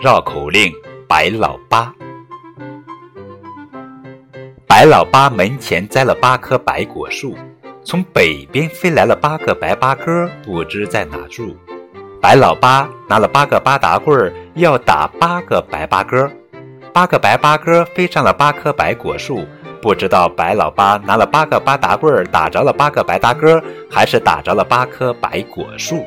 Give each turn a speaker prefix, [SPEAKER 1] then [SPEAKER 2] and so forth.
[SPEAKER 1] 绕口令：白老八。白老八门前栽了八棵白果树，从北边飞来了八个白八哥，不知在哪住。白老八拿了八个八达棍儿，要打八个白八哥。八个白八哥飞上了八棵白果树，不知道白老八拿了八个八达棍儿，打着了八个白大哥，还是打着了八棵白果树。